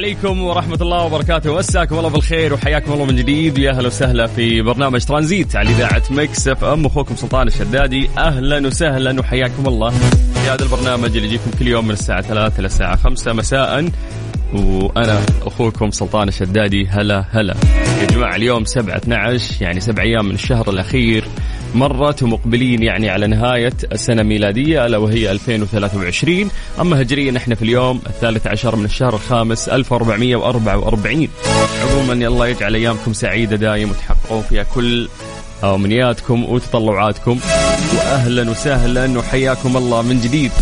عليكم ورحمة الله وبركاته. مساكم الله بالخير وحياكم الله من جديد. ويا أهلا وسهلا في برنامج ترانزيت على إذاعة Mix FM. أخوكم سلطان الشدادي. أهلا وسهلا وحياكم الله. في هذا البرنامج اللي يجيكم كل يوم من الساعة 3 إلى الساعة 5 مساء. وأنا أخوكم سلطان الشدادي. هلا هلا. يا جماعة اليوم 7 12 يعني سبع أيام من الشهر الأخير. مرت ومقبلين يعني على نهاية السنة الميلادية ألا وهي 2023 أما هجريا نحن في اليوم الثالث عشر من الشهر الخامس 1444 عموما الله يجعل أيامكم سعيدة دايم وتحققوا فيها كل أمنياتكم وتطلعاتكم. وأهلا وسهلا وحياكم الله من جديد.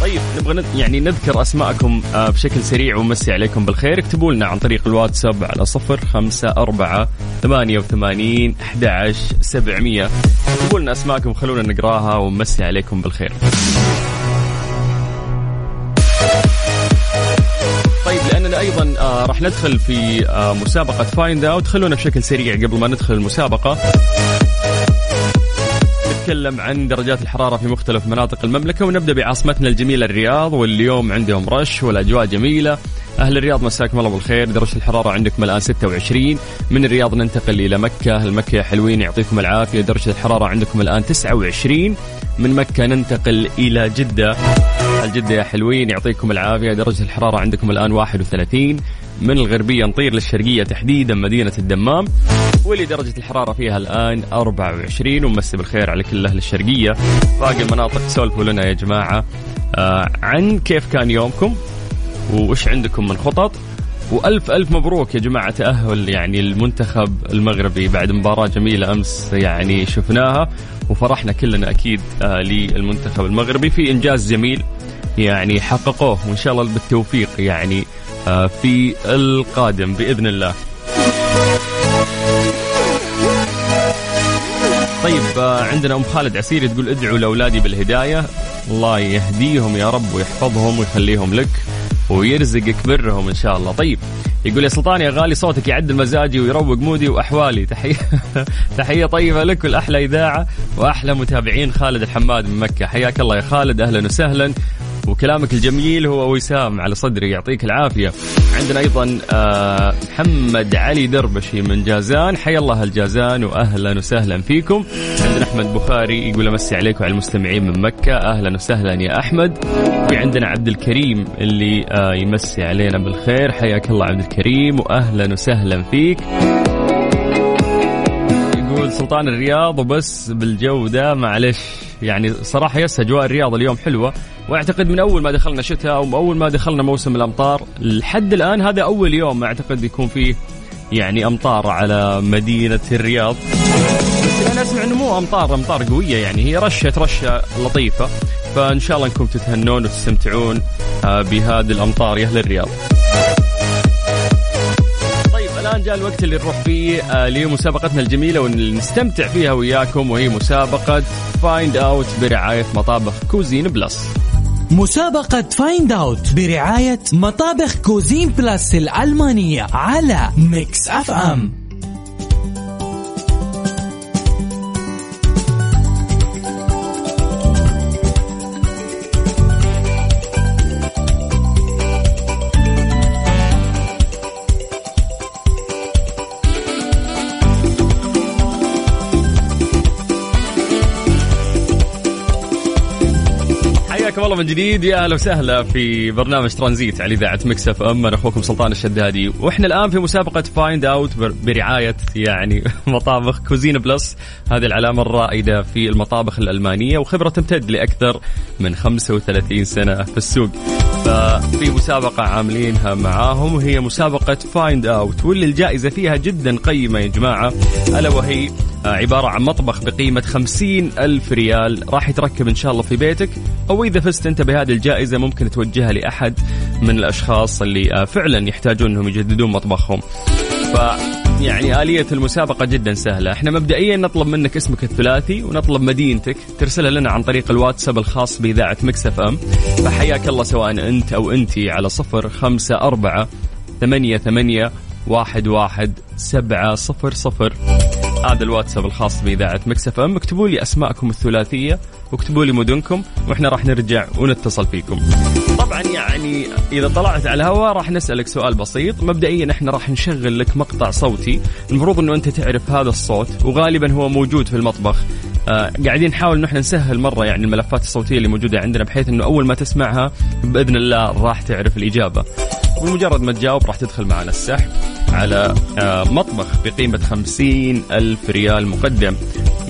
طيب نبغى يعني نذكر أسماءكم آه، بشكل سريع ونمسي عليكم بالخير. اكتبوا لنا عن طريق الواتساب على صفر خمسة أربعة ثمانية وثمانين أحد سبعمية. اكتبوا لنا أسماءكم خلونا نقراها ونمسي عليكم بالخير. طيب لأننا أيضا آه راح ندخل في آه مسابقة Find Out خلونا بشكل سريع قبل ما ندخل المسابقة. نتكلم عن درجات الحرارة في مختلف مناطق المملكة ونبدأ بعاصمتنا الجميلة الرياض واليوم عندهم رش والأجواء جميلة. أهل الرياض مساكم الله بالخير. درجة الحرارة عندكم الآن 26 من الرياض ننتقل إلى مكة. المكة يا حلوين يعطيكم العافية. درجة الحرارة عندكم الآن 29 من مكة ننتقل إلى جدة. الجدة يا حلوين يعطيكم العافية. درجة الحرارة عندكم الآن 31 من الغربية نطير للشرقية تحديدا مدينة الدمام واللي درجة الحرارة فيها الآن 24 ومسي بالخير على كل أهل الشرقية. باقي المناطق سولفوا لنا يا جماعة. آه عن كيف كان يومكم؟ وش عندكم من خطط؟ وألف ألف مبروك يا جماعة تأهل يعني المنتخب المغربي بعد مباراة جميلة أمس يعني شفناها. وفرحنا كلنا أكيد آه للمنتخب المغربي في إنجاز جميل يعني حققوه وإن شاء الله بالتوفيق يعني. في القادم بإذن الله. طيب آه، عندنا أم خالد عسيري تقول ادعوا لأولادي بالهداية. الله يهديهم يا رب ويحفظهم ويخليهم لك ويرزقك برهم إن شاء الله. طيب يقول يا سلطان يا غالي صوتك يعدل مزاجي ويروق مودي وأحوالي. تحية تحية طيبة لك والأحلى إذاعة وأحلى متابعين خالد الحماد من مكة. حياك الله يا خالد أهلا وسهلا. وكلامك الجميل هو وسام على صدري يعطيك العافية. عندنا أيضا آه، محمد علي دربشي من جازان. حيا الله الجازان واهلا وسهلا فيكم. عندنا أحمد بخاري يقول أمسي عليكم على المستمعين من مكة. أهلا وسهلا يا أحمد. في عندنا عبد الكريم اللي آه، يمسي علينا بالخير. حياك الله عبد الكريم واهلا وسهلا فيك. يقول سلطان الرياض وبس بالجو ده معلش. يعني صراحة يس أجواء الرياض اليوم حلوة وأعتقد من أول ما دخلنا شتاء أو أول ما دخلنا موسم الأمطار لحد الآن هذا أول يوم أعتقد يكون فيه يعني أمطار على مدينة الرياض. بس أنا أسمع أنه مو أمطار أمطار قوية يعني هي رشة رشة لطيفة فإن شاء الله أنكم تتهنون وتستمتعون آه، بهذه الأمطار يا أهل الرياض. الآن جاء الوقت اللي نروح فيه آه، لمسابقتنا الجميلة واللي نستمتع فيها وياكم وهي مسابقة Find Out برعاية مطابخ Cuisine Plus مسابقة Find Out برعاية مطابخ Cuisine Plus الألمانية على Mix FM الله من جديد. يا أهلا وسهلا في برنامج ترانزيت على إذاعة Mix FM. أنا أخوكم سلطان الشدادي. وإحنا الآن في مسابقة Find Out برعاية يعني مطابخ Cuisine Plus هذه العلامة الرائدة في المطابخ الألمانية وخبرة تمتد لأكثر من 35 سنة في السوق. ففي مسابقة عاملينها معاهم. وهي مسابقة Find Out واللي الجائزة فيها جدا قيمة يا جماعة. ألا وهي عبارة عن مطبخ بقيمة خمسين ألف ريال. راح يتركب إن شاء الله في بيتك أو إذا فزت أنت بهذه الجائزة ممكن توجهها لأحد من الأشخاص اللي فعلا يحتاجون أنهم يجددون مطبخهم. ف يعني آلية المسابقة جدا سهلة. إحنا مبدئيا نطلب منك اسمك الثلاثي ونطلب مدينتك. ترسلها لنا عن طريق الواتساب الخاص بإذاعة Mix FM. فحياك الله سواء أنت أو أنتي على صفر خمسة أربعة ثمانية ثمانية واحد واحد سبعة صفر صفر. هذا الواتساب الخاص بإذاعة Mix FM. اكتبوا لي أسماءكم الثلاثية واكتبوا لي مدنكم وإحنا راح نرجع ونتصل فيكم. طبعا يعني إذا طلعت على الهواء راح نسألك سؤال بسيط. مبدئيا إحنا راح نشغل لك مقطع صوتي. المفروض أنه أنت تعرف هذا الصوت وغالبا هو موجود في المطبخ. آه قاعدين نحاول ان إحنا نسهل مرة يعني الملفات الصوتية اللي موجودة عندنا بحيث إنه أول ما تسمعها بإذن الله راح تعرف الإجابة. ومجرد ما تجاوب راح تدخل معنا السحب على آه مطبخ بقيمة خمسين ألف ريال مقدم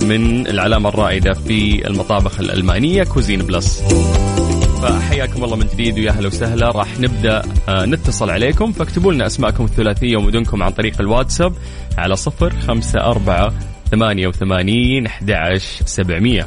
من العلامة الرائدة في المطابخ الألمانية Cuisine Plus. فحياكم الله من جديد ويا أهلا وسهلا. راح نبدأ آه نتصل عليكم. فاكتبوا لنا أسماءكم الثلاثية ومدنكم عن طريق الواتساب على صفر خمسة أربعة ثمانية وثمانين أحد عشر سبعمية.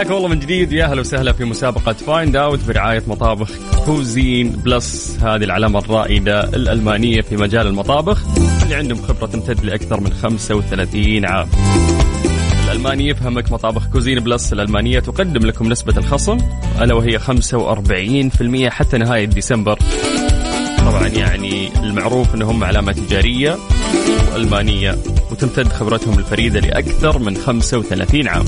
حياكم الله من جديد يا أهلا وسهلا في مسابقة Find Out برعاية مطابخ Cuisine Plus هذه العلامة الرائدة الألمانية في مجال المطابخ اللي عندهم خبرة تمتد لأكثر من 35 عام. الألماني يفهمك مطابخ Cuisine Plus الألمانية تقدم لكم نسبة الخصم ألا وهي 45% حتى نهاية ديسمبر. طبعا يعني المعروف أنهم علامة تجارية وألمانية وتمتد خبرتهم الفريدة لأكثر من 35 عام.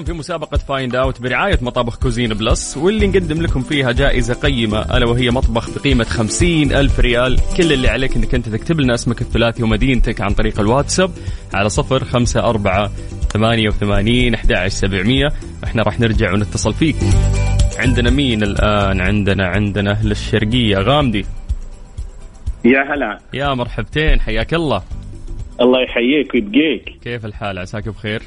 الآن في مسابقة Find Out برعاية مطابخ Cuisine Plus واللي نقدم لكم فيها جائزة قيمة ألا وهي مطبخ بقيمة خمسين ألف ريال. كل اللي عليك إنك أنت تكتب لنا اسمك الثلاثي ومدينتك عن طريق الواتساب على صفر خمسة أربعة ثمانية وثمانين أحد عشر سبعمية. إحنا راح نرجع ونتصل فيك. عندنا مين الآن؟ عندنا عندنا أهل الشرقية. غامدي. يا هلا. يا مرحبتين حياك الله. الله يحييك ويبقيك. كيف الحال؟ عساك بخير؟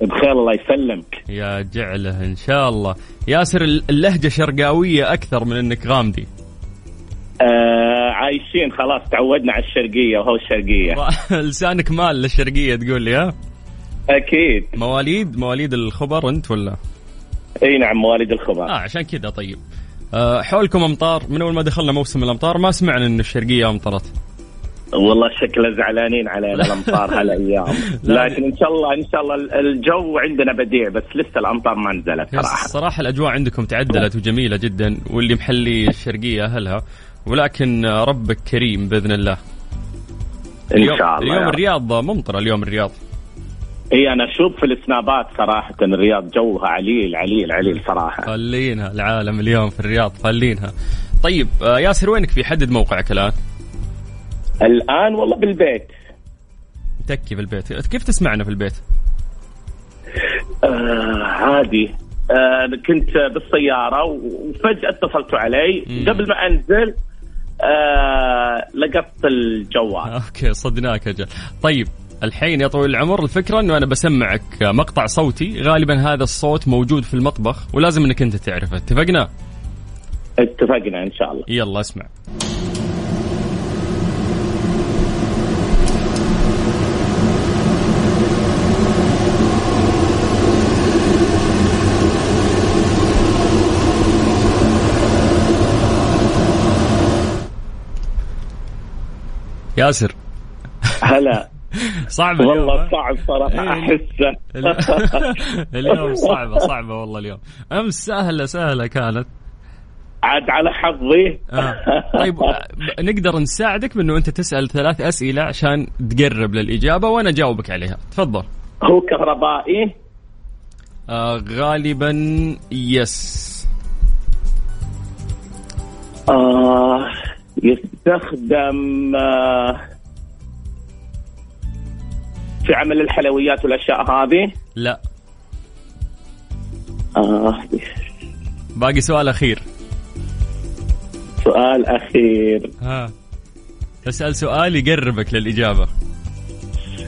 بخير الله يسلمك. يا جعله إن شاء الله. ياسر اللهجة شرقاوية أكثر من إنك غامدي. آه عايشين خلاص تعودنا على الشرقية وهو الشرقية. لسانك مال للشرقية تقول لي ها؟ أكيد. مواليد مواليد الخبر أنت ولا؟ إي نعم مواليد الخبر. آه عشان كذا طيب. آه حولكم أمطار. من أول ما دخلنا موسم الأمطار ما سمعنا إن الشرقية أمطرت. والله شكله زعلانين علينا الأمطار هالأيام. لكن إن شاء الله إن شاء الله الجو عندنا بديع بس لسه الأمطار ما نزلت صراحة. صراحة الأجواء عندكم تعدلت وجميلة جدا واللي محلي الشرقية أهلها ولكن ربك كريم بإذن الله. إن شاء الله اليوم الرياض ممطرة اليوم الرياض. إي أنا أشوف في السنابات صراحة الرياض جوها عليل عليل عليل صراحة. خلينها العالم اليوم في الرياض خلينها طيب ياسر وينك في حدد موقعك الآن؟ الآن والله بالبيت. تكي في البيت كيف تسمعنا في البيت؟ آه عادي. آه كنت بالسيارة وفجأة اتصلتوا علي. مم. قبل ما أنزل آه لقطت الجوال. أوكي صدناك أجل طيب الحين يا طويل العمر الفكرة إنه أنا بسمعك مقطع صوتي. غالبا هذا الصوت موجود في المطبخ ولازم إنك أنت تعرفه. اتفقنا؟ اتفقنا إن شاء الله. يلا اسمع. ياسر. هلا. صعب اليوم والله ها؟ صعب صراحة إيه. أحسه. اليوم صعبة صعبة والله اليوم. أمس سهلة سهلة كانت. عاد على حظي. آه. طيب نقدر نساعدك بأنه أنت تسأل ثلاث أسئلة عشان تقرب للإجابة وأنا أجاوبك عليها. تفضل. هو كهربائي؟ آه غالبا يس آه. يستخدم آه في عمل الحلويات والأشياء هذه؟ لا. آه. باقي سؤال أخير. سؤال أخير. ها. أسأل سؤال يقربك للإجابة.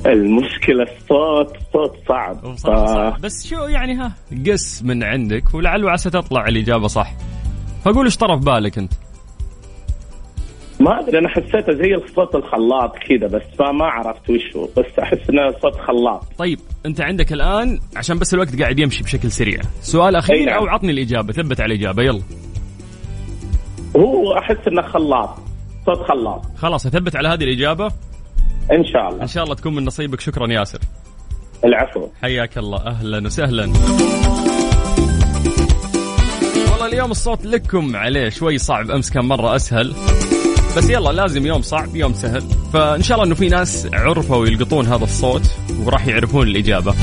المشكلة الصوت صوت صعب. آه صعب. بس شو يعني ها قس من عندك ولعل وعسى تطلع الإجابة صح. فقول إيش طرف بالك أنت؟ ما أدري أنا حسيته زي صوت الخلاط كذا بس فما عرفت وش هو بس أحس إنه صوت خلاط. طيب أنت عندك الآن عشان بس الوقت قاعد يمشي بشكل سريع. سؤال أخير نعم. أو عطني الإجابة ثبت على الإجابة يلا. هو أحس إنه خلاط صوت خلاط. خلاص أثبت على هذه الإجابة. إن شاء الله. إن شاء الله تكون من نصيبك. شكرا ياسر. العفو. حياك الله. أهلا وسهلا. والله اليوم الصوت لكم عليه شوي صعب أمس كان مرة أسهل. بس يلا لازم يوم صعب يوم سهل. فإن شاء الله إنه في ناس عرفوا يلقطون هذا الصوت وراح يعرفون الإجابة.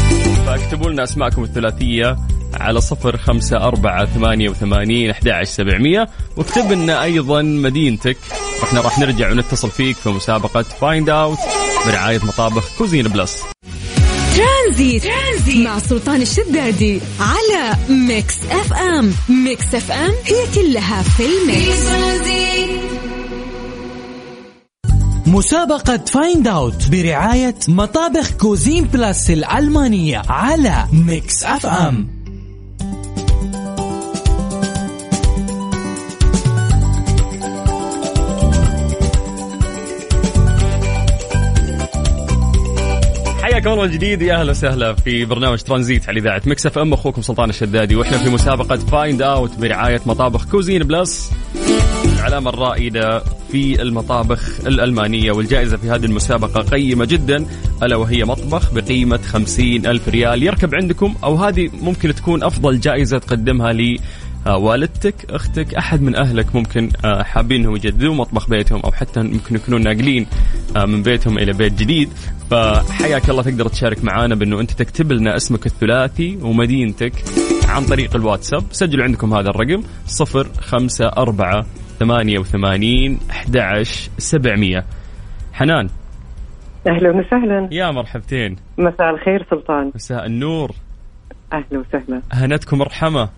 فاكتبوا لنا أسماءكم الثلاثية على صفر خمسة أربعة ثمانية وثمانين أحد سبعمية. واكتب لنا أيضا مدينتك. إحنا راح نرجع ونتصل فيك في مسابقة فايند أوت برعاية مطابخ Cuisine Plus. Transit. Transit مع سلطان الشدادي على Mix FM. Mix FM هي كلها في ال mix. مسابقة Find Out برعاية مطابخ Cuisine Plus الألمانية على Mix FM حياكم الله جديد. يا أهلا وسهلا في برنامج ترانزيت على إذاعة Mix FM أخوكم سلطان الشدادي وإحنا في مسابقة Find Out برعاية مطابخ Cuisine Plus العلامة الرائدة في المطابخ الألمانية والجائزة في هذه المسابقة قيمة جدا ألا وهي مطبخ بقيمة خمسين ألف ريال. يركب عندكم أو هذه ممكن تكون أفضل جائزة تقدمها لي آه، والدتك أختك أحد من أهلك ممكن آه، حابين انهم يجددون مطبخ بيتهم أو حتى ممكن يكونون ناقلين آه، من بيتهم إلى بيت جديد. فحياك الله تقدر تشارك معنا بأنه أنت تكتب لنا اسمك الثلاثي ومدينتك عن طريق الواتساب. سجلوا عندكم هذا الرقم صفر خمسة أربعة ثمانية وثمانين أحد سبعمية. حنان. أهلا وسهلا. يا مرحبتين. مساء الخير سلطان. مساء النور. أهلا وسهلا. هنتكم مرحمة.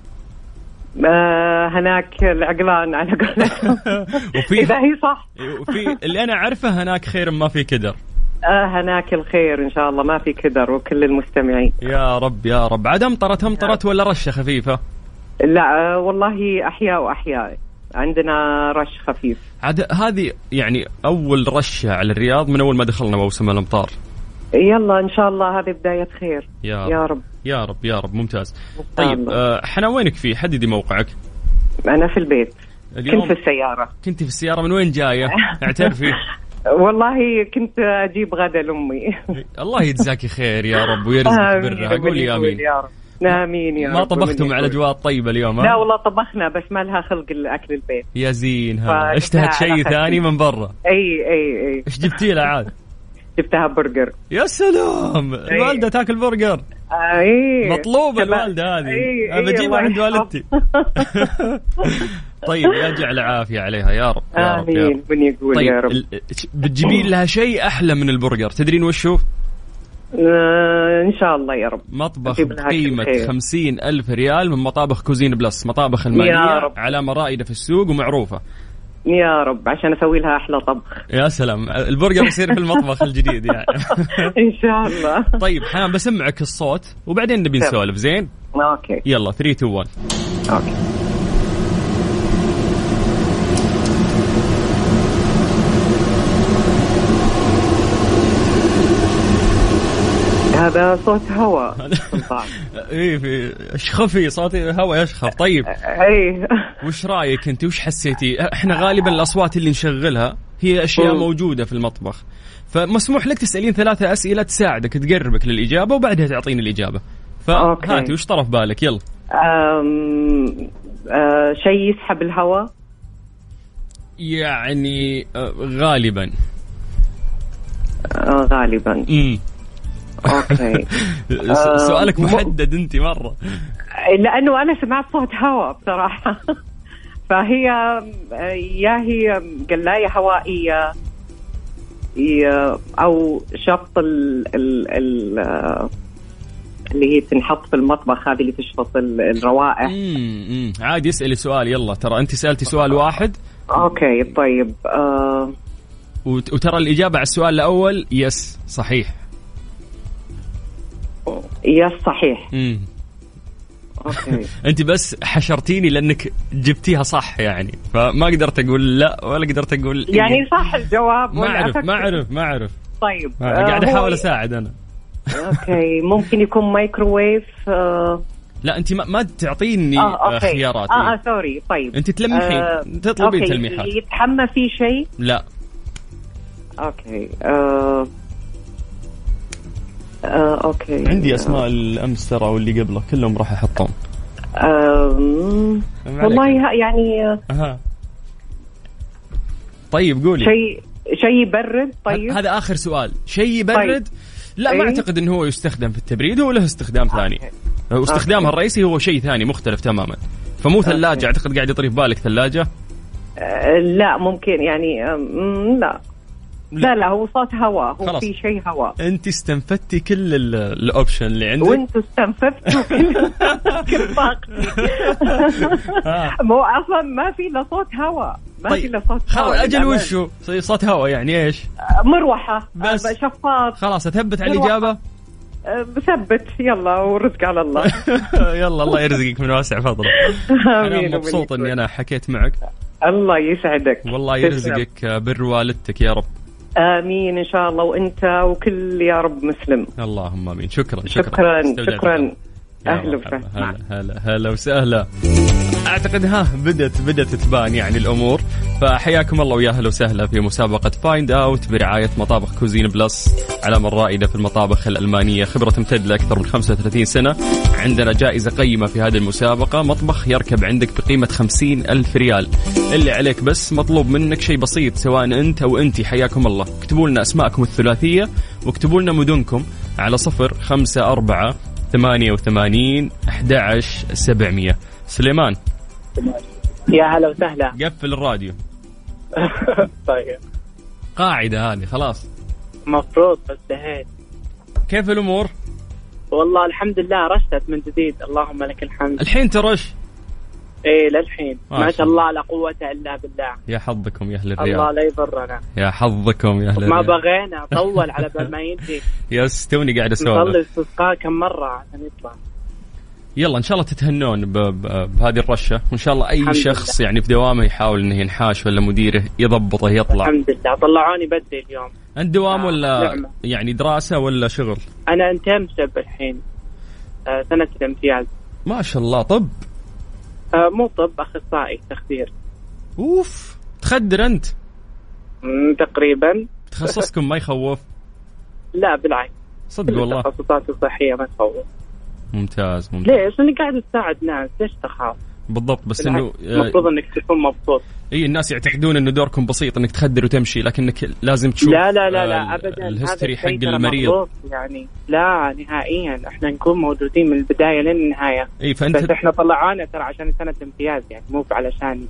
آه هناك العقلان على قولتهم وفي إذا هي صح. وفي اللي أنا أعرفه هناك خير ما في كدر. آه هناك الخير إن شاء الله ما في كدر وكل المستمعين. يا رب يا رب. عاد امطرت امطرت ولا رشة خفيفة؟ لا آه والله أحياء وأحياء. عندنا رش خفيف. عاد هذه يعني أول رشة على الرياض من أول ما دخلنا موسم الأمطار. يلا إن شاء الله هذه بداية خير. يا يا رب. رب يا رب يا رب. ممتاز. طيب. آه، حنا وينك فيه حددي موقعك. أنا في البيت. كنت في السيارة. كنت في السيارة من وين جاية؟ اعترفي والله كنت أجيب غدا لأمي. الله يجزاكي خير يا رب ويرزقك برها. قولي آمين. يا رب. امين يا ما رب طبختم على. الاجواء الطيبه اليوم ها؟ لا والله طبخنا بس ما لها خلق الأكل البيت. يا زين ها. اشتهت شيء. ثاني من برا. أي أي أي. إيش جبتي له عاد جبتها برجر. يا سلام! الوالده تاكل برجر. أي. مطلوبة الوالدة هذه. إي، بجيبها عند. والدتي. طيب يجعل عافية عليها يا رب يا رب يا آمين رب. من يقول طيب يا رب. ال- بتجيبين لها شيء أحلى من البرجر؟ تدرين وش هو؟ آه إن شاء الله يا رب. مطبخ خير. خمسين ألف ريال من مطابخ Cuisine Plus مطابخ المانية يا رب. علامة رائدة في السوق ومعروفة. يا رب عشان أسوي لها أحلى طبخ. يا سلام. البرجر يصير في المطبخ الجديد يعني. إن شاء الله. طيب حنان بسمعك الصوت وبعدين نبي. نسولف زين؟ Okay. يلا 3 2 1 okay. هذا صوت هواء. إيه في اشخفي صوتي هوا يشخف. طيب. أي. وش رأيك أنت؟ وش حسيتي؟ إحنا غالبا الأصوات اللي نشغلها هي أشياء. موجودة في المطبخ. فمسموح لك تسألين ثلاثة أسئلة تساعدك تقربك للإجابة وبعدها تعطيني الإجابة. فهاتي وش طرف بالك؟ يلا. أم... آه شيء يسحب الهواء يعني غالبا. غالبا. امم أوكي. س- سؤالك محدد أنت مرة. لأنه أنا سمعت صوت هواء بصراحة. فهي آه، يا هي قلاية هوائية أو شفط ال ال ال آه، اللي هي تنحط في المطبخ هذه اللي تشفط ال- الروائح. امم. عادي اسألي سؤال يلا. ترى أنت سألتي سؤال واحد. okay طيب. آه وت- وترى الإجابة على السؤال الأول yes صحيح. yes صحيح. امم Okay. أنت بس حشرتيني لأنك جبتيها صح يعني. فما قدرت أقول لا ولا قدرت أقول إيه. يعني صح الجواب ما أعرف؟ ما أعرف ما أعرف. طيب آه، قاعد هو- أحاول أساعد أنا. Okay. ممكن يكون مايكروويف آه. لا أنت ما, ما تعطيني آه آه okay خيارات آه. آه sorry. طيب. أنت تلمحين آه، تطلبين okay، تلميحات. يتحمى فيه شيء؟ لا. Okay. آه. آه أوكي. عندي أسماء الأمس ترى واللي قبله كلهم راح احطهم آه والله يعني آه، أها. طيب قولي. شيء شيء يبرد طيب. هذا آخر سؤال. شيء يبرد؟ لا ما إيه. أعتقد إنه هو يستخدم في التبريد هو له استخدام ثاني. واستخدامها الرئيسي هو شيء ثاني مختلف تماما. فمو ثلاجة أعتقد قاعد يطري في بالك ثلاجة؟ آه لا ممكن يعني آه لا. لا لا هو صوت هواء هو خلاص. في شيء هواء أنت استنفتي كل ال- الاوبشن اللي عندك وانتوا استنفذتوا كل كل طاقتي. مو أصلا ما في إلا صوت هواء ما في إلا صوت خلاص هواء أجل. وشو صوت هواء يعني إيش مروحة بس. شفاط خلاص اثبت على. الإجابة بثبت يلا والرزق على الله يلا الله يرزقك من واسع فضله أنا مبسوط. إني أنا حكيت معك الله يسعدك والله. يرزقك بر والدتك يا رب آمين إن شاء الله وأنت وكل يا رب مسلم. اللهم آمين. شكرا شكرا. شكرا شكرا. أهلا. وسهلا. هلا هلا هلا وسهلا. أعتقد ها بدت بدت تبان يعني الأمور. فحياكم الله ويا أهلا وسهلا في مسابقة Find Out برعاية مطابخ Cuisine Plus علامة رائده في المطابخ الألمانية خبرة تمتد لأكثر من 35 سنة. عندنا جائزة قيمة في هذه المسابقة. مطبخ يركب عندك بقيمة 50 ألف ريال. اللي عليك بس مطلوب منك شيء بسيط سواء أنت أو أنت. حياكم الله. اكتبوا لنا أسماءكم الثلاثية واكتبوا لنا مدنكم على صفر خمسة أربعة ثمانية وثمانين أحد عشر سبعمية. سليمان. يا هلا وسهلا. قفل الراديو. طيب. قاعدة هذه خلاص. مفروض بس دهيت. كيف الأمور؟ والله الحمد لله رشت من جديد. اللهم لك الحمد. الحين ترش. إيه للحين. ما ما شاء الله. لا قوة إلا بالله. يا حظكم يا الله الرياض. لا يضرنا. يا حظكم يا ما الرياض. بغينا. طول على بال ما ينتهي يس توني قاعد نصلي أسولف استسقاء كم مرة؟ عشان يطلع. يلا إن شاء الله تتهنون بهذه الرشة. وإن شاء الله الحمد شخص لله. يعني في دوامه يحاول إنه ينحاش ولا مديره يضبطه يطلع. الحمد لله. طلعوني بدري اليوم. أنت دوام آه، ولا نعمة. يعني دراسة ولا شغل؟ أنا انتمسب الحين آه سنة الامتياز. ما شاء الله. طب مو طب أخصائي تخدير. أوف تخدر مم، تقريبا. تخصصكم ما يخوف؟ لا بالعكس. صدق والله. التخصصات الصحية ما تخوف. ممتاز ممتاز. ليش؟ لأني قاعد أساعد ناس ليش تخاف؟ بالضبط بس إنه بالعكس، المفروض إنك تكون مبسوط. إي الناس يعتقدون إنه دوركم بسيط إنك تخدر وتمشي لكنك لازم تشوف لا لا لا آه، لا ابدا. ال history هذا حق المريض. يعني لا نهائيا. إحنا نكون موجودين من البداية لين النهاية. إي فأنت بس إحنا طلعونا ترى عشان سنة امتياز يعني مو علشان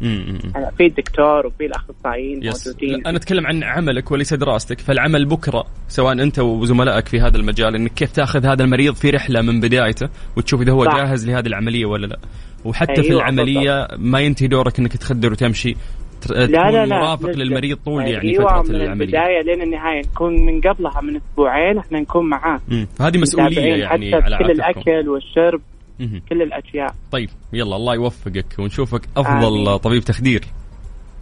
في الدكتور وفي الأخصائيين yes موجودين. أنا أتكلم عن عملك وليس دراستك. فالعمل بكرة سواء أنت وزملائك في هذا المجال إنك كيف تأخذ هذا المريض في رحلة من بدايته وتشوف إذا هو صح. جاهز لهذه العملية ولا لا. وحتى في أيوة، العملية ما ينتهي دورك إنك تخدر وتمشي. لا لا لا مرافق. للمريض طول يعني أيوة فترة من العملية. البداية لين النهاية. نكون من قبلها من أسبوعين إحنا نكون معاه. مم. هذه مسؤولية يعني حتى على كل الأكل والشرب مهم. كل الأشياء. طيب يلا الله يوفقك ونشوفك أفضل آمين. طبيب تخدير.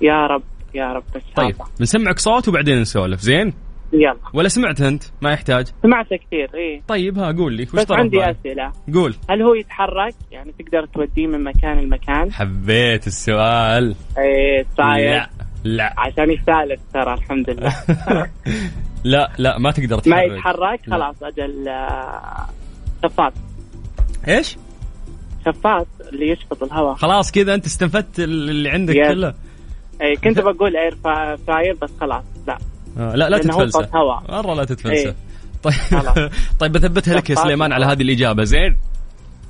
يا رب يا رب شاء طيب بنسمعك صوت وبعدين نسولف. زين؟ يلا. ولا سمعت انت؟ ما يحتاج. سمعت كثير إيه. طيب ها قول لي وش بس عندي؟ أسئلة. قول. هل هو يتحرك؟ يعني تقدر توديه من مكان لمكان؟ حبيت السؤال. إيه صاير لا لا. عشان يسالك ترى الحمد لله. لا لا ما تقدر ما تحرك. يتحرك؟ لا. خلاص أجل آه، شفاط. إيش؟ شفاط اللي يشفط الهواء. خلاص كذا أنت استنفدت اللي عندك. كله. إيه كنت بقول اير فراير بس خلاص لا. آه لا لا تتفلسف. مره لا تتفلسف إيه. طيب. طيب بثبتها لك يا شفاف سليمان على. هذه الإجابة زين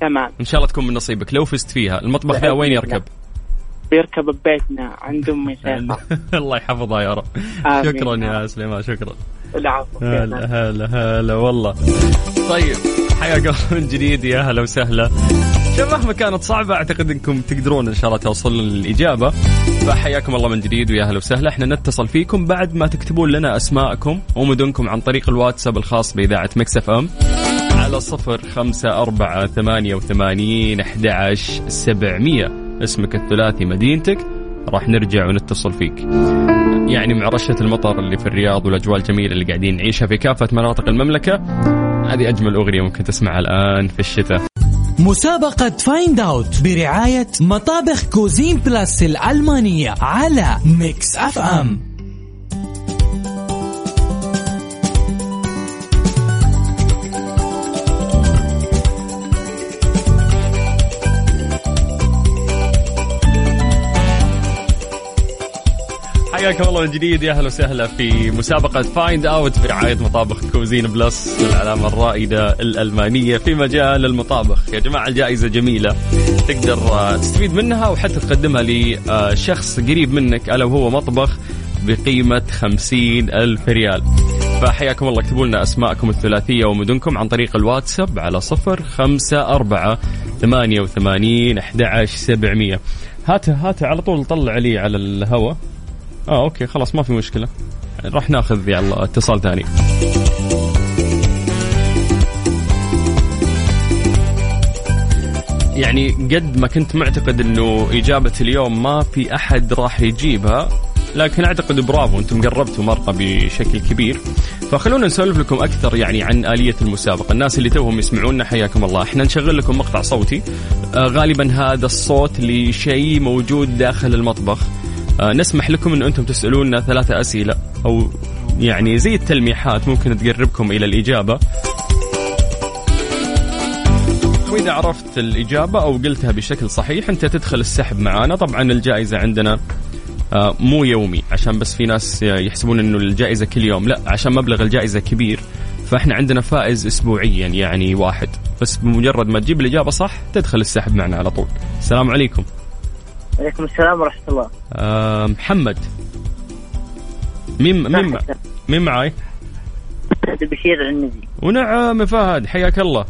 تمام إن شاء الله تكون من نصيبك لو فزت فيها المطبخ ذا وين. يركب؟ بيركب ببيتنا عند أمي الله يحفظها يا رب. شكرا يا سليمان شكرا العفو. هلا هلا هلا والله. طيب حياك الله من جديد يا هلا وسهلا. شوف مهما كانت صعبة أعتقد أنكم تقدرون إن شاء الله توصلون للإجابة. فحياكم الله من جديد ويا هلا وسهلا. إحنا نتصل فيكم بعد ما تكتبون لنا أسماءكم ومدنكم عن طريق الواتساب الخاص بإذاعة مكسف أم. على صفر خمسة أربعة ثمانية وثمانين أحد عشر سبعمية. اسمك الثلاثي مدينتك. راح نرجع ونتصل فيك. يعني مع رشة المطر اللي في الرياض والأجواء الجميلة اللي قاعدين نعيشها في كافة مناطق المملكة. هذه أجمل أغنية ممكن تسمعها الآن في الشتاء. مسابقة Find Out برعاية مطابخ Cuisine Plus الألمانية على Mix FM حياكم الله من جديد. يا أهلا وسهلا في مسابقة Find Out برعاية مطابخ Cuisine Plus العلامة الرائدة الألمانية في مجال المطابخ. يا جماعة الجائزة جميلة. تقدر آه، تستفيد منها وحتى تقدمها لشخص قريب منك ألا وهو مطبخ بقيمة خمسين ألف ريال. فحياكم الله. اكتبوا لنا أسماءكم الثلاثية ومدنكم عن طريق الواتساب على صفر خمسة أربعة ثمانية وثمانين أحد عشر سبعمية. هات هات على طول طلع لي على الهواء. آه أوكي خلاص ما في مشكلة. راح ناخذ يلا اتصال ثاني. يعني قد ما كنت معتقد إنه إجابة اليوم ما في أحد راح يجيبها لكن أعتقد برافو أنتم قربتوا مره بشكل كبير. فخلونا نسولف لكم أكثر يعني عن آلية المسابقة. الناس اللي توهم يسمعونا حياكم الله. إحنا نشغل لكم مقطع صوتي. آه غالبا هذا الصوت لشيء موجود داخل المطبخ. نسمح لكم إن أنتم تسألونا ثلاثة أسئلة أو يعني زي التلميحات ممكن تقربكم إلى الإجابة. وإذا عرفت الإجابة أو قلتها بشكل صحيح أنت تدخل السحب معانا. طبعا الجائزة عندنا آه، مو يومي عشان بس في ناس يحسبون إنه الجائزة كل يوم. لا عشان مبلغ الجائزة كبير. فإحنا عندنا فائز اسبوعيا يعني واحد. بس بمجرد ما تجيب الإجابة صح تدخل السحب معنا على طول. السلام عليكم. عليكم السلام ورحمة الله. آه، محمد. مين مين مين معاي؟ بشير العنزي. ونعم يا فهد حياك الله.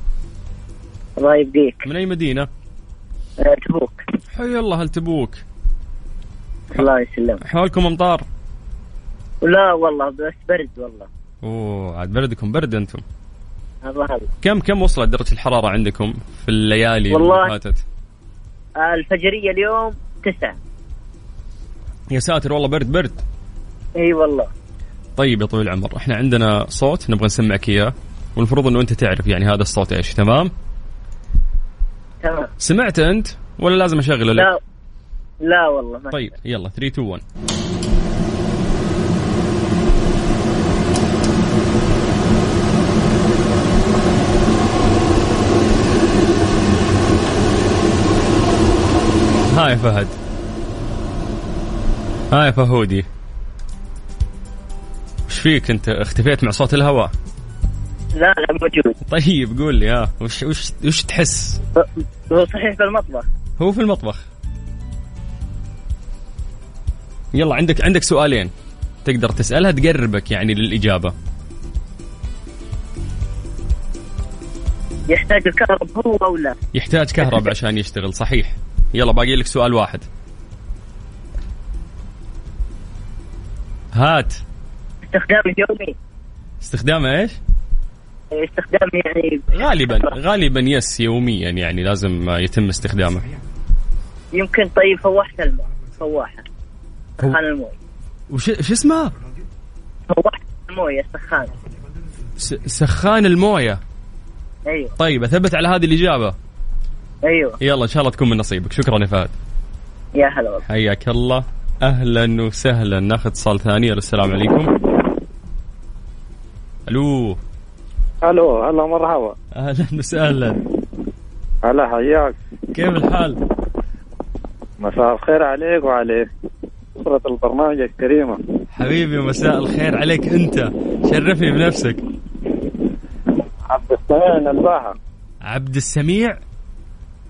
الله يبقيك. من أي مدينة؟ تبوك. حي الله هل تبوك؟ الله يسلمك. حولكم أمطار؟ لا والله بس برد والله. أوه عاد بردكم برد أنتم. هذا كم كم وصلت درجة الحرارة عندكم في الليالي والله- اللي فاتت؟ الفجرية اليوم تسعة. يا ساتر والله برد برد. إي والله. طيب يا طويل العمر إحنا عندنا صوت نبغى نسمعك إياه. والمفروض إنه أنت تعرف يعني هذا الصوت إيش تمام؟ تمام. سمعت أنت ولا لازم أشغله لك؟ لا. لا والله ما طيب يلا 3 2 1 ها يا فهد. ها يا فهودي. وش فيك انت؟ اختفيت مع صوت الهواء. لا لا موجود. طيب قول لي ها. وش وش وش تحس؟ هو صحيح في المطبخ. هو في المطبخ. يلا عندك عندك سؤالين تقدر تسألها تقربك يعني للإجابة. يحتاج الكهرب هو أو لا يحتاج كهرب عشان يشتغل صحيح. يلا باقي لك سؤال واحد. هات. استخدام يومي. استخدامه إيش؟ استخدام يعني. غالبا غالبا يس يوميا يعني لازم يتم استخدامه. يمكن طيب فواحة الماء. فواحة سخان الموية. وش إيش اسمها؟ فواحة الموية السخان س- سخان الموية. أيوه. طيب أثبت على هذه الإجابة. أيوه. يلا إن شاء الله تكون من نصيبك. شكرا يا فهد. يا هلا والله. حياك الله. أهلا وسهلا. ناخذ اتصال ثاني. السلام عليكم. ألو. ألو هلا مرحبا. أهلا وسهلا. هلا حياك. كيف الحال؟ مساء الخير عليك وعلى أسرة البرنامج الكريمة. حبيبي مساء الخير عليك أنت. شرفني بنفسك. عبد السميع من الباحة عبد السميع؟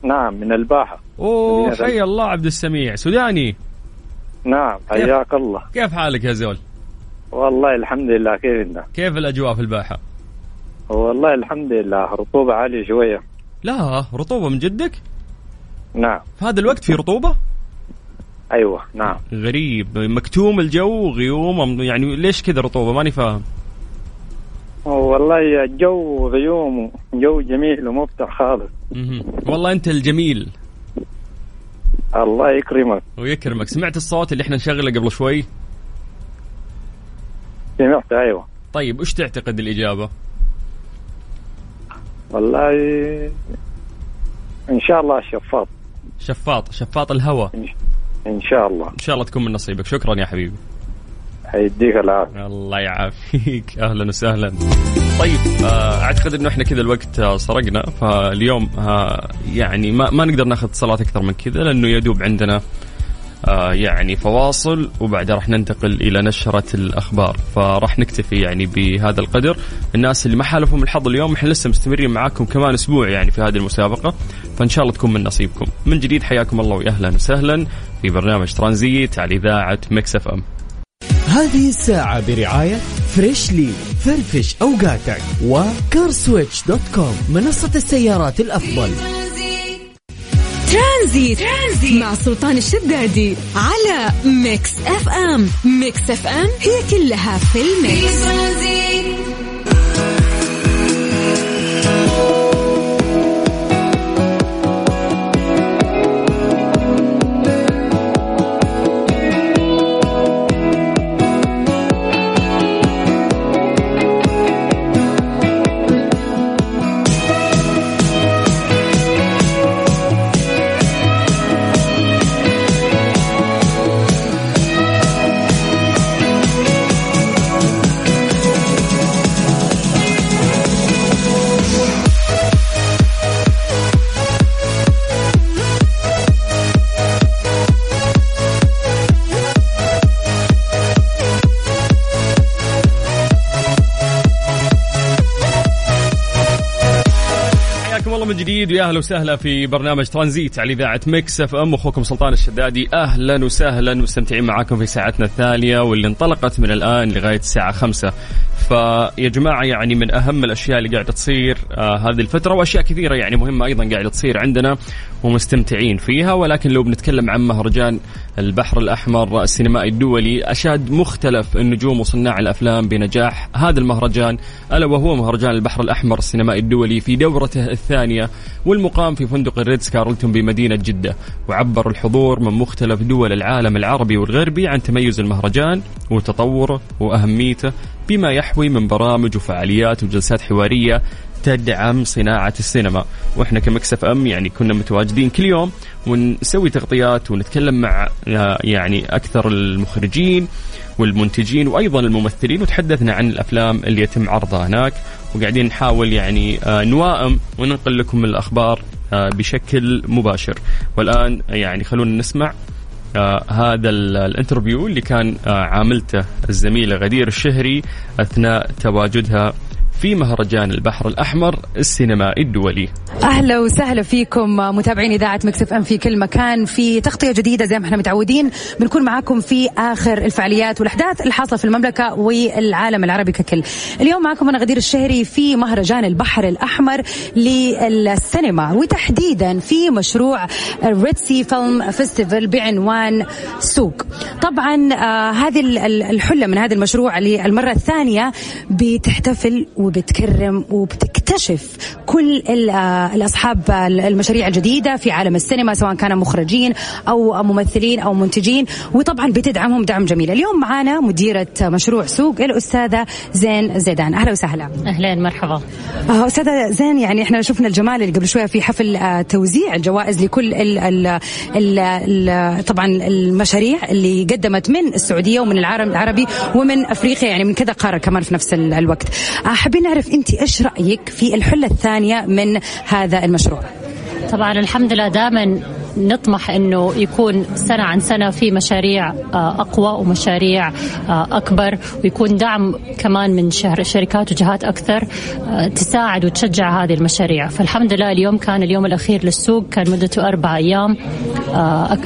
نعم من الباحة. أوه حي الله عبد السميع. سوداني. نعم حياك الله. كيف حالك يا زول؟ والله الحمد لله كيف إنت؟ كيف الأجواء في الباحة؟ والله الحمد لله رطوبة عالية شوية. لا رطوبة من جدك؟ نعم. في هذا الوقت في رطوبة؟ أيوة نعم. غريب. مكتوم الجو غيوم يعني ليش كذا رطوبة؟ ماني فاهم. والله الجو غيوم جو جميل ومفتح خالص. والله أنت الجميل. الله يكرمك. ويكرمك. سمعت الصوت اللي إحنا نشغله قبل شوي؟ سمعت أيوة. طيب إيش تعتقد الإجابة؟ والله إن شاء الله الشفاط شفاط. شفاط الهواء إن شاء الله. إن شاء الله تكون من نصيبك. شكرا يا حبيبي. حيديك العافية. الله يعافيك. أهلا وسهلا. طيب آه، أعتقد إنه إحنا كذا الوقت آه، سرقنا. فاليوم آه، يعني ما, ما نقدر ناخذ اتصالات أكثر من كذا لأنه يدوب عندنا يعني فواصل وبعدها راح ننتقل إلى نشرة الأخبار. فراح نكتفي يعني بهذا القدر. الناس اللي ما حالفهم الحظ اليوم إحنا لسه مستمرين معاكم كمان أسبوع يعني في هذه المسابقة. فإن شاء الله تكون من نصيبكم. من جديد حياكم الله ويا أهلا وسهلا في برنامج ترانزيت على إذاعة Mix FM. هذه الساعة برعاية Freshly فرفش أوقاتك و CarSwitch dot com منصة السيارات الأفضل. Transit, Transit مع سلطان الشدادي على Mix FM Mix FM هي كلها في ال mix. حياكم من جديد ويا أهلا وسهلا في برنامج ترانزيت على إذاعة Mix FM. أخوكم سلطان الشدادي أهلا وسهلا مستمتعين معاكم في ساعتنا الثانية واللي انطلقت من الآن لغاية الساعة خمسة فيا جماعة يعني من أهم الأشياء اللي قاعدة تصير آه هذه الفترة وأشياء كثيرة يعني مهمة أيضا قاعدة تصير عندنا ومستمتعين فيها. ولكن لو بنتكلم عن مهرجان البحر الأحمر السينمائي الدولي أشاد مختلف النجوم وصناع الأفلام بنجاح هذا المهرجان ألا وهو مهرجان البحر الأحمر السينمائي الدولي في دورته الثانية والمقام في فندق الريدز كارلتون بمدينة جدة. وعبر الحضور من مختلف دول العالم العربي والغربي عن تميز المهرجان وتطوره وأهميته بما يحوي من برامج وفعاليات وجلسات حوارية تدعم صناعة السينما. وإحنا كمكسف أم يعني كنا متواجدين كل يوم ونسوي تغطيات ونتكلم مع آه، يعني أكثر المخرجين والمنتجين وأيضا الممثلين وتحدثنا عن الأفلام اللي يتم عرضها هناك. وقاعدين نحاول يعني آه، نوائم وننقل لكم الأخبار آه، بشكل مباشر. والآن يعني خلونا نسمع آه هذا ال interview اللي كان آه عاملته الزميلة غدير الشهري أثناء تواجدها في مهرجان البحر الأحمر السينمائي الدولي. أهلا وسهلا فيكم متابعين إذاعة Mix FM في كل مكان. في تغطية جديدة زي ما إحنا متعودين بنكون معاكم في آخر الفعاليات والأحداث الحاصلة في المملكة والعالم العربي ككل. اليوم معكم أنا غدير الشهري في مهرجان البحر الأحمر للسينما وتحديدا في مشروع Red Sea Film Festival بعنوان سوق. طبعا آه هذه الحلة من هذا المشروع للمرة الثانية بتحتفل وبتكرم وبتكتشف كل آه، الأصحاب المشاريع الجديدة في عالم السينما سواء كانوا مخرجين أو ممثلين أو منتجين. وطبعا بتدعمهم دعم جميل. اليوم معنا مديرة مشروع سوق الأستاذة زين زيدان. أهلا وسهلا. أهلا مرحبا. آه، أستاذة زين يعني إحنا شفنا الجمال اللي قبل شوية في حفل آه، توزيع الجوائز لكل ال ال ال ال طبعا المشاريع اللي قدمت من السعودية ومن العالم العربي ومن أفريقيا يعني من كذا قارة كمان في نفس الوقت. حابين نعرف انت إيش رأيك في الحلة الثانية من هذا المشروع؟ طبعا الحمد لله دائما نطمح إنه يكون سنة عن سنة في مشاريع آه، أقوى ومشاريع آه، أكبر ويكون دعم كمان من شركات وجهات أكثر آه، تساعد وتشجع هذه المشاريع. فالحمد لله اليوم كان اليوم الأخير للسوق كان مدته أربع أيام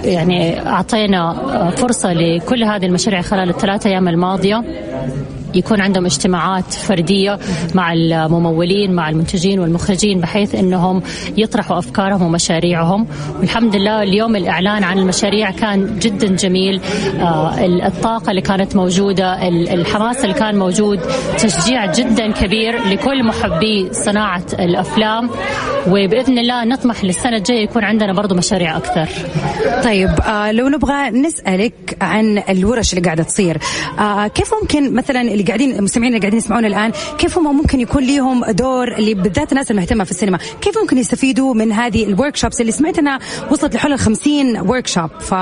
يعني أعطينا فرصة لكل هذه المشاريع خلال الثلاث أيام الماضية. يكون عندهم اجتماعات فردية مع الممولين مع المنتجين والمخرجين بحيث إنهم يطرحوا أفكارهم ومشاريعهم. والحمد لله اليوم الإعلان عن المشاريع كان جدا جميل. آه، الطاقة اللي كانت موجودة الحماس اللي كان موجود تشجيع جدا كبير لكل محبي صناعة الأفلام. وبإذن الله نطمح للسنة الجاية يكون عندنا برضو مشاريع أكثر. طيب آه لو نبغى نسألك عن الورش اللي قاعدة تصير. آه كيف ممكن مثلا اللي قاعدين المستمعين اللي قاعدين يسمعونا الآن كيف هم ممكن يكون لهم دور اللي بالذات الناس المهتمة في السينما؟ كيف ممكن يستفيدوا من هذه ال workshops اللي سمعت انها وصلت لحول ال 50 workshop ف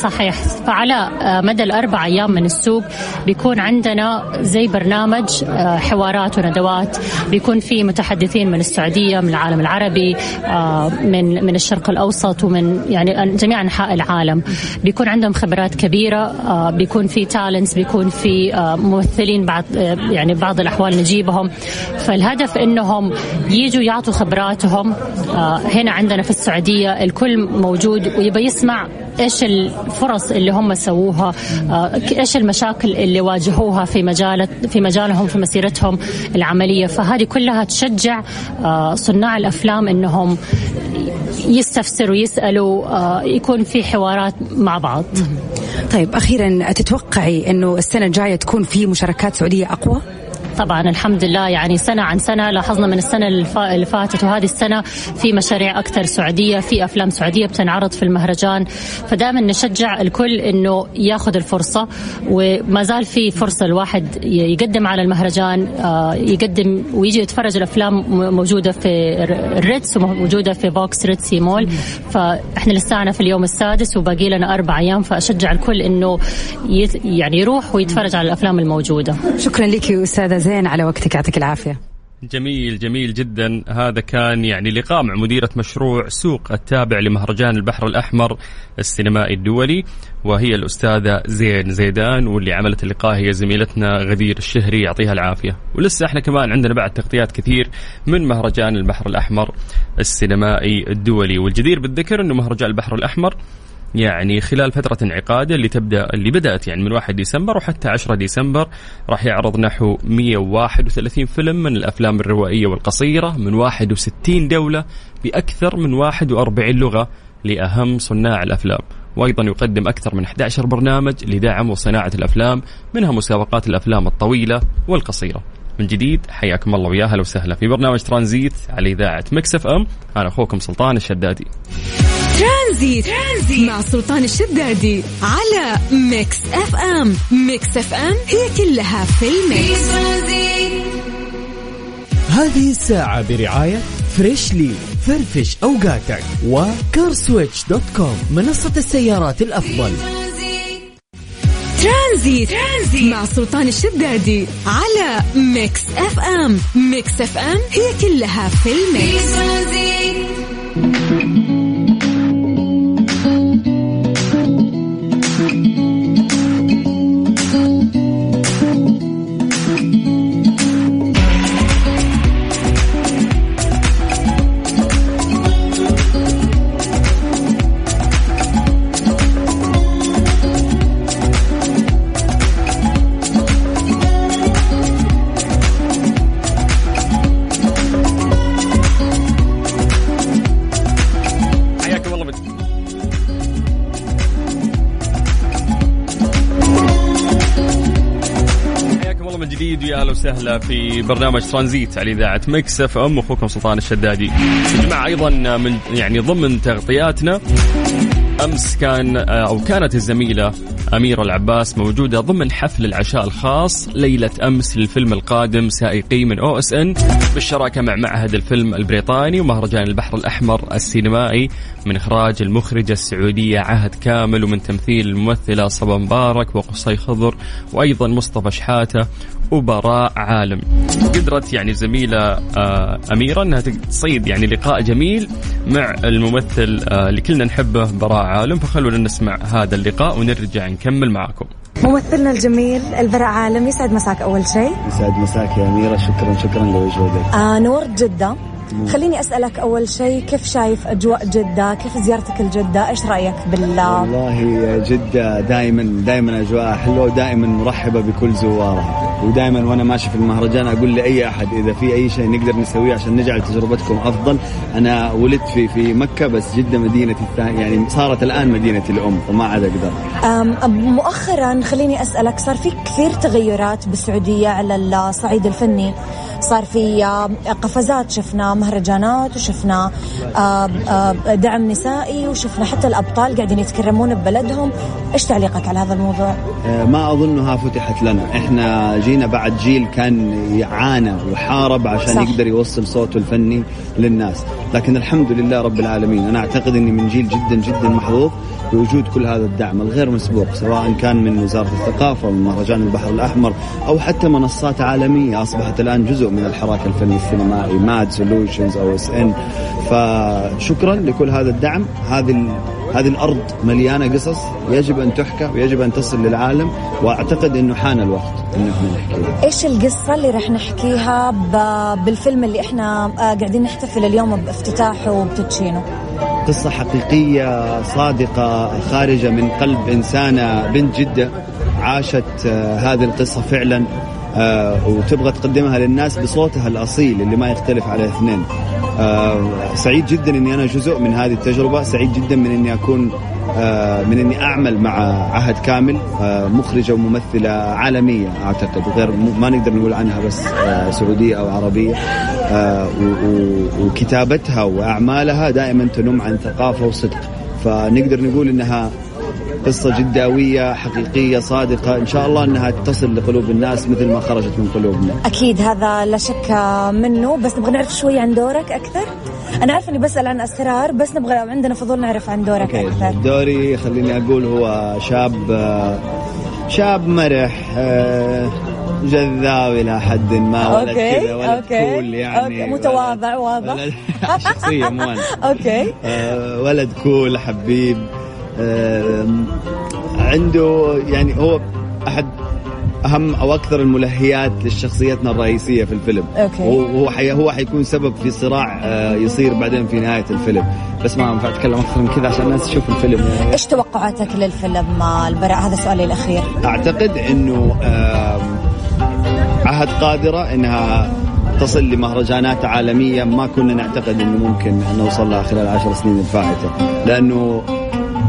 صحيح. فعلى آه، مدى الأربع أيام من السوق بيكون عندنا زي برنامج آه، حوارات وندوات. بيكون في متحدثين من السعودية من العالم العربي آه، من من الشرق الأوسط ومن يعني جميع أنحاء العالم. بيكون عندهم خبرات كبيرة بيكون في تالنتس بيكون في ممثلين بعض يعني بعض الأحوال نجيبهم. فالهدف إنهم يجوا يعطوا خبراتهم. هنا عندنا في السعودية الكل موجود ويبى يسمع إيش الفرص اللي هم سووها؟ إيش المشاكل اللي واجهوها في مجال في مجالهم في مسيرتهم العملية؟ فهذه كلها تشجع صناع الأفلام إنهم يستفسروا يسألوا يكون في حوارات مع بعض. طيب أخيرا تتوقعي إنه السنة الجاية تكون في مشاركات سعودية أقوى؟ طبعا الحمد لله يعني سنة عن سنة لاحظنا من السنة اللي فاتت وهذه السنة في مشاريع أكثر سعودية في أفلام سعودية بتنعرض في المهرجان. فدائما نشجع الكل أنه ياخذ الفرصة وما زال في فرصة الواحد يقدم على المهرجان آه، يقدم ويجي يتفرج الأفلام موجودة في ال Ritz وموجودة في VOX Red Sea Mall. فإحنا لسانا في اليوم السادس وباقي لنا أربع أيام فأشجع الكل أنه يعني يروح ويتفرج على الأفلام الموجودة. شكرا لك أستاذة زين على وقتك يعطيك العافية. جميل جميل جدا. هذا كان يعني لقاء مع مديرة مشروع سوق التابع لمهرجان البحر الأحمر السينمائي الدولي وهي الأستاذة زين زيدان واللي عملت اللقاء هي زميلتنا غدير الشهري. يعطيها العافية. ولسه إحنا كمان عندنا بعد تغطيات كثير من مهرجان البحر الأحمر السينمائي الدولي. والجدير بالذكر أنه مهرجان البحر الأحمر يعني خلال فترة انعقاده اللي تبدأ اللي بدأت يعني من 1 ديسمبر وحتى 10 ديسمبر راح يعرض نحو 131 فيلم من الأفلام الروائية والقصيرة من 61 دولة بأكثر من 41 لغة لأهم صناع الأفلام وأيضا يقدم أكثر من 11 برنامج لدعم وصناعة الأفلام منها مسابقات الأفلام الطويلة والقصيرة. من جديد حياكم الله ويا أهلا وسهلا في برنامج ترانزيت على إذاعة Mix FM أنا أخوكم سلطان الشدادي. ترانزيت. ترانزيت مع سلطان الشدادي على Mix FM. Mix FM هي كلها في ال mix. هذه الساعة برعاية Freshly. فرفش أوقاتك. و CarSwitch dot com. منصة السيارات الأفضل. ترانزيت. ترانزيت مع سلطان الشدادي على Mix FM. Mix FM هي كلها في ال mix. حياكم جديد ويا أهلا وسهلا في برنامج ترانزيت على إذاعة Mix FM أخوكم سلطان الشدادي. يا جماعة أيضا من يعني ضمن تغطياتنا أمس كان أو كانت الزميلة أميرة العباس موجودة ضمن حفل العشاء الخاص ليلة أمس للفيلم القادم سائقي من OSN بالشراكة مع معهد الفيلم البريطاني ومهرجان البحر الأحمر السينمائي من إخراج المخرجة السعودية عهد كامل ومن تمثيل الممثلة صبا مبارك وقصي خضر وأيضا مصطفى شحاتة وبراء عالم. قدرت يعني الزميله آه، أميرة إنها تصيد يعني لقاء جميل مع الممثل آه، اللي كلنا نحبه براء عالم. فخلونا نسمع هذا اللقاء ونرجع نكمل معكم ممثلنا الجميل البراء عالم يسعد مساك أول شيء. يسعد مساك يا أميرة. شكرا شكرا لوجودك آه نور جدة. خليني أسألك أول شيء كيف شايف أجواء جدة؟ كيف زيارتك لجدة إيش رأيك بال والله جدة دائما دائما أجواء حلوة ودائما مرحبة بكل زوارها ودائما وأنا ماشي في المهرجان أقول لأي أحد إذا في أي شيء نقدر نسويه عشان نجعل تجربتكم أفضل. أنا ولدت في في مكة بس جدة مدينتي الثانية يعني صارت الآن مدينتي الأم فما عاد أقدر. آم، مؤخرا خليني أسألك صار في كثير تغيرات بالسعودية على الصعيد الفني. صار في آم، قفزات شفنا مهرجانات وشفنا آم، آم، دعم نسائي وشفنا حتى الأبطال قاعدين يتكرمون ببلدهم إيش تعليقك على هذا الموضوع؟ آه، ما أظنها فتحت لنا إحنا جينا بعد جيل كان يعانى وحارب عشان صح. يقدر يوصل صوته الفني للناس لكن الحمد لله رب العالمين أنا أعتقد أني من جيل جدا جدا محظوظ بوجود كل هذا الدعم الغير مسبوق سواء كان من وزارة الثقافة ومن مهرجان البحر الأحمر أو حتى منصات عالمية أصبحت الآن جزء من الحراك الفني السينمائي MAD Solutions OSN فشكرا لكل هذا الدعم. هذه هذه الأرض مليانة قصص يجب أن تحكى ويجب أن تصل للعالم وأعتقد أنه حان الوقت أنه إحنا نحكيها إيش القصة اللي راح نحكيها بالفيلم اللي إحنا آه، قاعدين نحتفل اليوم بافتتاحه وبتدشينه؟ قصة حقيقية صادقة خارجة من قلب إنسانة بنت جدة عاشت آه، هذه القصة فعلا آه، وتبغى تقدمها للناس بصوتها الأصيل اللي ما يختلف عليه اثنين. آه، سعيد جدا إني أنا جزء من هذه التجربة سعيد جدا من إني أكون آه، من إني أعمل مع عهد كامل آه، مخرجة وممثلة عالمية أعتقد غير ما نقدر نقول عنها بس آه، سعودية أو عربية آه، وكتابتها وأعمالها دائما تنم عن ثقافة وصدق. فنقدر نقول إنها قصة جداوية حقيقية صادقة. إن شاء الله أنها تصل لقلوب الناس مثل ما خرجت من قلوبنا. أكيد هذا لا شك منه. بس نبغى نعرف شوي عن دورك أكثر. أنا عارفه إني بسأل عن أسرار بس نبغى عندنا فضول نعرف عن دورك okay. أكثر. دوري خليني أقول هو شاب شاب مرح جذاب إلى حد ما ولد okay كذا ولد okay cool يعني. okay. متواضع واضح. ولد شخصية مو أنا. okay. آه، ولد cool حبيب. عنده يعني هو أحد أهم أو أكثر الملهيات لشخصيتنا الرئيسية في الفيلم. أوكي. هو هو حي هو حيكون سبب في صراع آه، يصير بعدين في نهاية الفيلم. بس ما ينفع أتكلم أكثر من كذا عشان الناس تشوف الفيلم. إيش توقعاتك للفيلم البراء هذا سؤالي الأخير. أعتقد أنه آم، عهد قادرة أنها تصل لمهرجانات عالمية ما كنا نعتقد أنه ممكن نوصل لها خلال العشر سنين الفائتة. لأنه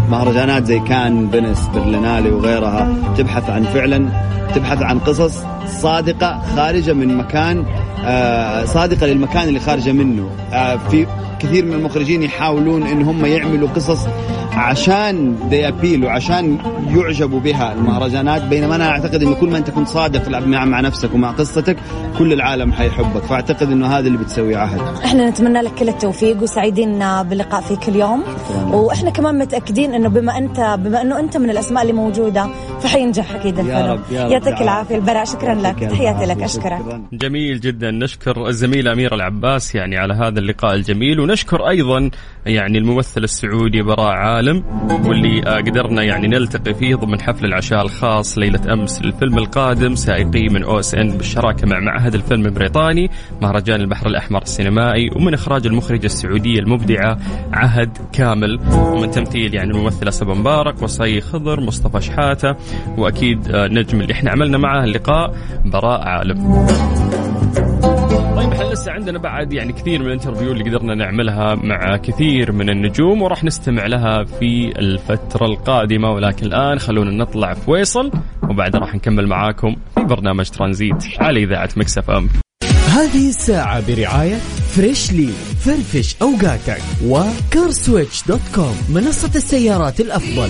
مهرجانات زي كان فينيس برلينالي وغيرها تبحث عن فعلا تبحث عن قصص صادقة خارجة من مكان آه، صادقة للمكان اللي خارجة منه. آه، في كثير من المخرجين يحاولون إن هم يعملوا قصص عشان ذي ابيل وعشان يعجبوا بها المهرجانات بينما أنا أعتقد انه كل ما أنت كنت صادق مع مع نفسك ومع قصتك كل العالم حيحبك. فأعتقد إنه هذا اللي بتسويه عهد. إحنا نتمنى لك كل التوفيق وسعيدين باللقاء فيك اليوم وإحنا كمان متأكدين إنه بما انت بما إنه أنت من الأسماء اللي موجودة فحينجح أكيد الفيلم. رب، يا رب. يعطيك العافية البراء. شكرا لك. تحياتي لك. أشكرك. جميل جدا. نشكر الزميلة أميرة العباس يعني على هذا اللقاء الجميل. ونشكر أيضا يعني الممثل السعودي براء عالم واللي قدرنا يعني نلتقي فيه ضمن حفل العشاء الخاص ليلة أمس للفيلم القادم سائقي من أو إس إن بالشراكة مع معهد الفيلم البريطاني مهرجان البحر الأحمر السينمائي ومن إخراج المخرجة السعودية المبدعة عهد كامل. ومن تمثيل يعني الممثلة صبا مبارك وقصي خضر مصطفى شحاتة وأكيد آه، نجم اللي إحنا عملنا معاه اللقاء براء عالم. إحنا لسه عندنا بعد يعني كثير من ال interview اللي قدرنا نعملها مع كثير من النجوم وراح نستمع لها في الفترة القادمة ولكن الآن خلونا نطلع فاصل وبعدها راح نكمل معاكم في برنامج ترانزيت على إذاعة Mix FM. هذه الساعة برعاية Freshly فرفش أوقاتك و CarSwitch dot com منصة السيارات الأفضل.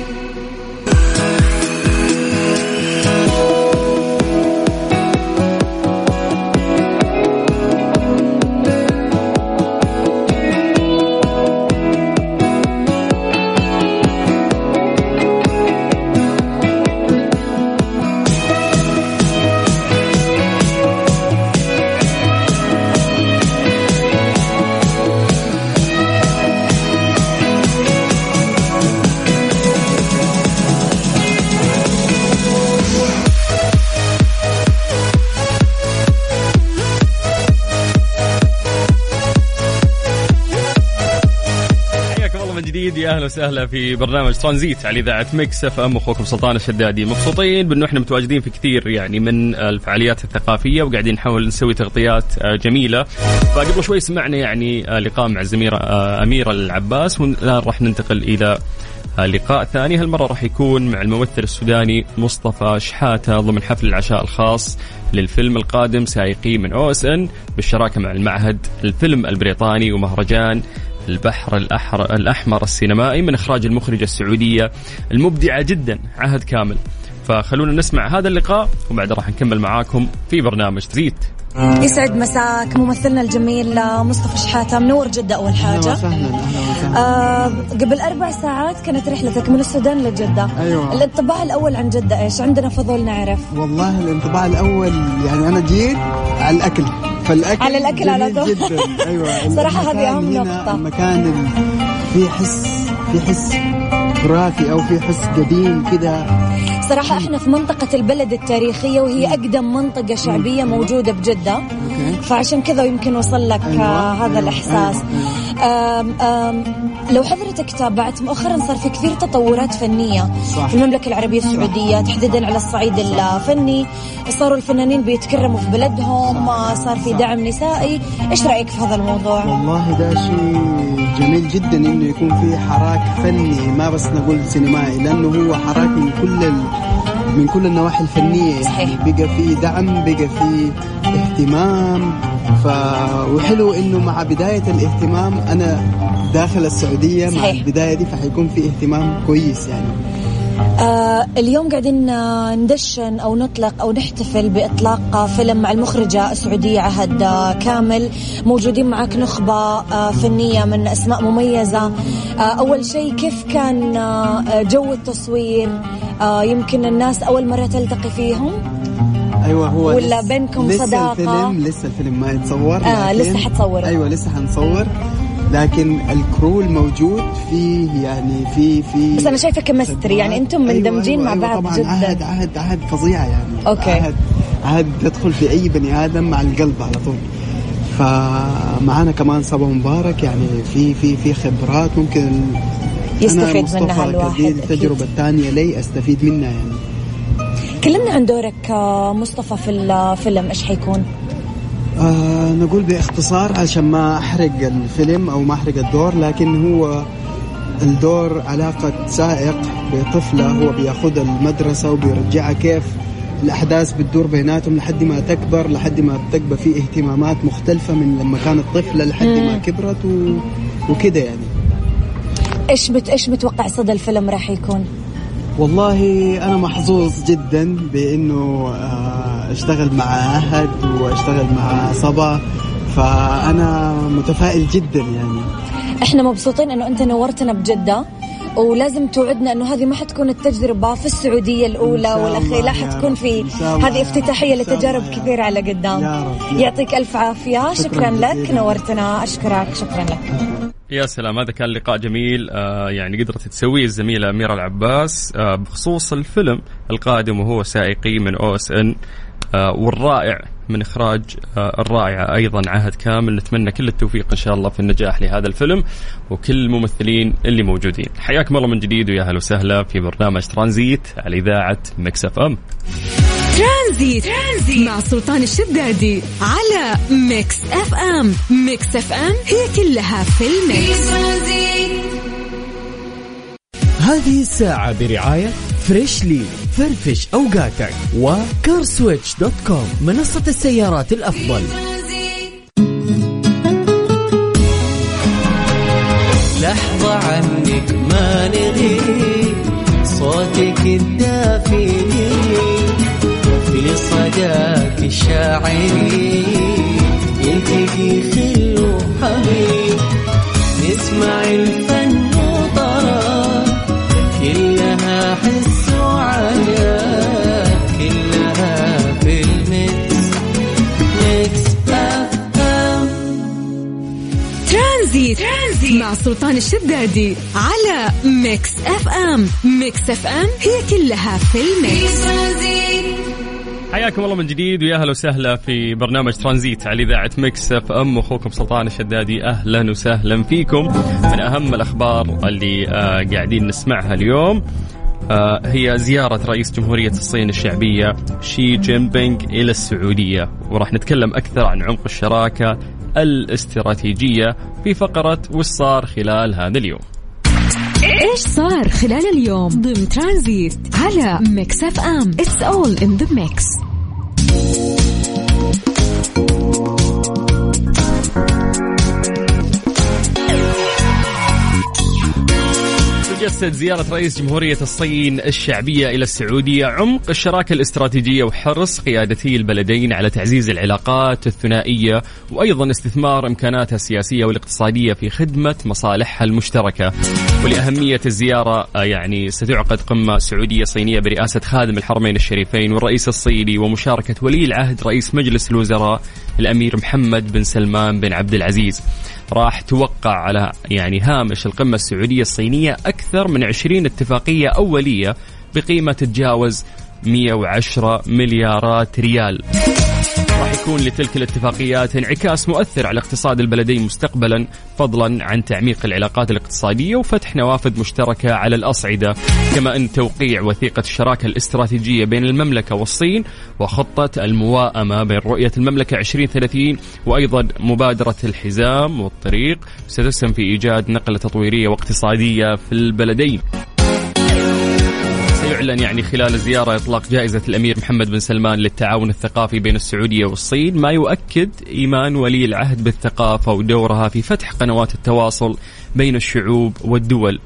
جديد. يا أهلا وسهلا في برنامج ترانزيت على إذاعة Mix FM. أخوكم سلطان الشدادي. مبسوطين بأنه إحنا متواجدين في كثير يعني من الفعاليات الثقافية وقاعدين نحاول نسوي تغطيات آه، جميلة. فقبل شوي سمعنا يعني آه، لقاء مع الزميلة آه، اميره العباس والآن راح ننتقل إلى لقاء ثاني. هالمرة راح يكون مع الممثل السوداني مصطفى شحاتة ضمن حفل العشاء الخاص للفيلم القادم سائقي من OSN بالشراكة مع المعهد الفيلم البريطاني ومهرجان البحر الأحر الأحمر السينمائي من إخراج المخرجة السعودية المبدعة جدا عهد كامل. فخلونا نسمع هذا اللقاء وبعد راح نكمل معاكم في برنامج زيت يسعد مساك ممثلنا الجميل مصطفى شحاتة منور جدة أول حاجة. آه قبل أربع ساعات كانت رحلتك من السودان لجدة. أيوة. الانطباع الأول عن جدة إيش؟ عندنا فضول نعرف. والله الانطباع الأول يعني أنا جيت على الأكل. فالأكل على الأكل على طول. جدا. أيوه. صراحة المكان هذه أهم هنا نقطة. المكان ال- في حس في حس تراثي أو في حس قديم كده. صراحة إحنا في منطقة البلد التاريخية وهي أقدم منطقة شعبية موجودة بجدة. فعشان كذا يمكن وصل لك آه هذا الإحساس. آم آم لو حضرتك تابعت مؤخرا صار في كثير تطورات فنية صح. في المملكة العربية السعودية تحديدا على الصعيد الفني. صاروا الفنانين بيتكرموا في بلدهم آه، صار في دعم نسائي. إيش رأيك في هذا الموضوع؟ والله ده شيء جميل جدا إنه يكون في حراك فني. ما بس نقول سينمائي لأنه هو حراك من كل ال... من كل النواحي الفنية. يعني بقى في دعم بقى في اهتمام. ف وحلو إنه مع بداية الاهتمام أنا داخل السعودية مع. البداية دي فحيكون في اهتمام كويس يعني. آه اليوم قاعدين آه، ندشن أو نطلق أو نحتفل بإطلاق فيلم مع المخرجة السعودية عهد آه، كامل. موجودين معك نخبة آه، فنية من أسماء مميزة. آه أول شيء كيف كان جو التصوير؟ يمكن الناس أول مرة تلتقي فيهم؟ أيوه هو ولا لسه- بينكم لسه صداقة؟ الفيلم لسه الفيلم ما يتصور لكن- لسه حتصوروا. أيوه لسه حنصور. لكن ال crew الموجود فيه يعني في في بس أنا شايفة chemistry يعني أنتم مندمجين أيوة مع أيوة بعض طبعا جدا عهد عهد عهد فظيعه يعني Okay. عهد عهد تدخل في أي بني آدم مع القلب على طول فمعانا كمان صبا مبارك يعني في في في خبرات ممكن يستفيد منها الواحد،. التجربة الثانية لي أستفيد منها يعني كلمنا عن دورك آه، مصطفى في الفيلم إيش حيكون؟ آه نقول باختصار عشان ما أحرق الفيلم أو ما أحرق الدور لكن هو الدور علاقة سائق بطفلة هو بياخدها المدرسة وبيرجعها كيف الأحداث بتدور بيناتهم لحد ما تكبر لحد ما تكبر في اهتمامات مختلفة من لما كانت طفلة لحد ما. كبرت و... وكده يعني إيش بت إيش متوقع صدى الفيلم راح يكون؟ والله أنا محظوظ جدا بإنه آه، أشتغل مع أحد وأشتغل مع صبا فأنا متفائل جدا يعني. إحنا مبسوطين إنه أنت نورتنا بجدة ولازم توعدنا إنه هذه ما حتكون التجربة في السعودية الأولى والأخيرة لا حتكون في هذه افتتاحية لتجارب كثيره على قدام. يعطيك ألف عافية. شكرا لك نورتنا. أشكرك شكرا لك. يا سلام هذا كان لقاء جميل آه يعني قدرت تسويه الزميلة اميره العباس آه بخصوص الفيلم القادم وهو سائقي من OSN. والرائع من إخراج آه الرائعه أيضا عهد كامل. نتمنى كل التوفيق إن شاء الله في النجاح لهذا الفيلم وكل الممثلين اللي موجودين. حياكم الله من جديد ويا أهلا وسهلا في برنامج ترانزيت على إذاعة Mix FM. ترانزيت. ترانزيت مع سلطان الشدادي على Mix FM. Mix FM هي كلها في ال mix. هذه الساعة برعاية Freshly فرفش أوقاتك. و CarSwitch dot com منصة السيارات الأفضل. لحظة عنك ما نغيب صوتك الدافي في صداك الشاعري يلتقي خل وحبيب نسمع الفن. سلطان الشدادي على Mix FM. Mix FM هي كلها في ال mix. حياكم الله من جديد ويا أهلا وسهلا في برنامج ترانزيت على إذاعة Mix FM. أخوكم سلطان الشدادي أهلا وسهلا فيكم. من أهم الأخبار اللي آه قاعدين نسمعها اليوم آه هي زيارة رئيس جمهورية الصين الشعبية شي جين بينغ إلى السعودية. وراح نتكلم أكثر عن عمق الشراكة الاستراتيجية في فقرة وش صار خلال هذا اليوم. إيش صار خلال اليوم؟ ضمن ترانزيت على Mix FM. It's all in the mix تجسد زيارة رئيس جمهورية الصين الشعبية إلى السعودية عمق الشراكة الاستراتيجية وحرص قيادتي البلدين على تعزيز العلاقات الثنائية وأيضا استثمار إمكاناتها السياسية والاقتصادية في خدمة مصالحها المشتركة. ولأهمية الزيارة آه، يعني ستعقد قمة سعودية صينية برئاسة خادم الحرمين الشريفين والرئيس الصيني ومشاركة ولي العهد رئيس مجلس الوزراء الأمير محمد بن سلمان بن عبد العزيز. راح توقع على يعني هامش القمة السعودية الصينية أكثر من 20 اتفاقية أولية بقيمة تتجاوز 110 مليارات ريال. راح يكون لتلك الاتفاقيات انعكاس مؤثر على اقتصاد البلدين مستقبلا فضلا عن تعميق العلاقات الاقتصادية وفتح نوافذ مشتركة على الأصعدة كما إن توقيع وثيقة الشراكة الاستراتيجية بين المملكة والصين وخطة المواءمه بين رؤية المملكة 2030 وأيضا مبادرة الحزام والطريق ستسهم في إيجاد نقلة تطويرية واقتصادية في البلدين. سيعلن يعني خلال الزيارة إطلاق جائزة الأمير محمد بن سلمان للتعاون الثقافي بين السعودية والصين ما يؤكد إيمان ولي العهد بالثقافة ودورها في فتح قنوات التواصل بين الشعوب والدول.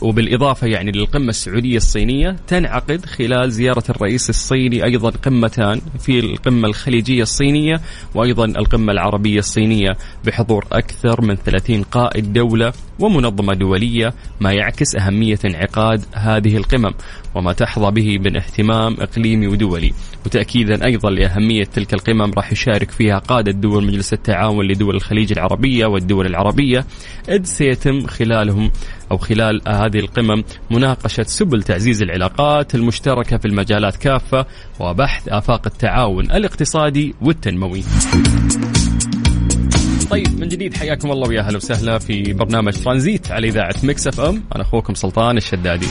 وبالإضافة يعني للقمة السعودية الصينية تنعقد خلال زيارة الرئيس الصيني أيضا قمتان في القمة الخليجية الصينية وأيضا القمة العربية الصينية بحضور أكثر من 30 قائد دولة ومنظمة دولية ما يعكس أهمية انعقاد هذه القمم وما تحظى به من اهتمام إقليمي ودولي. وتأكيدا أيضا لأهمية تلك القمم راح يشارك فيها قادة دول مجلس التعاون لدول الخليج العربية والدول العربية. إذ سيتم خلالهم أو خلال هذه القمم مناقشة سبل تعزيز العلاقات المشتركة في المجالات كافة وبحث آفاق التعاون الاقتصادي والتنموي. طيب من جديد حياكم الله ويا أهلا وسهلا في برنامج ترانزيت على إذاعة مكس أف أم. أنا أخوكم سلطان الشدادي.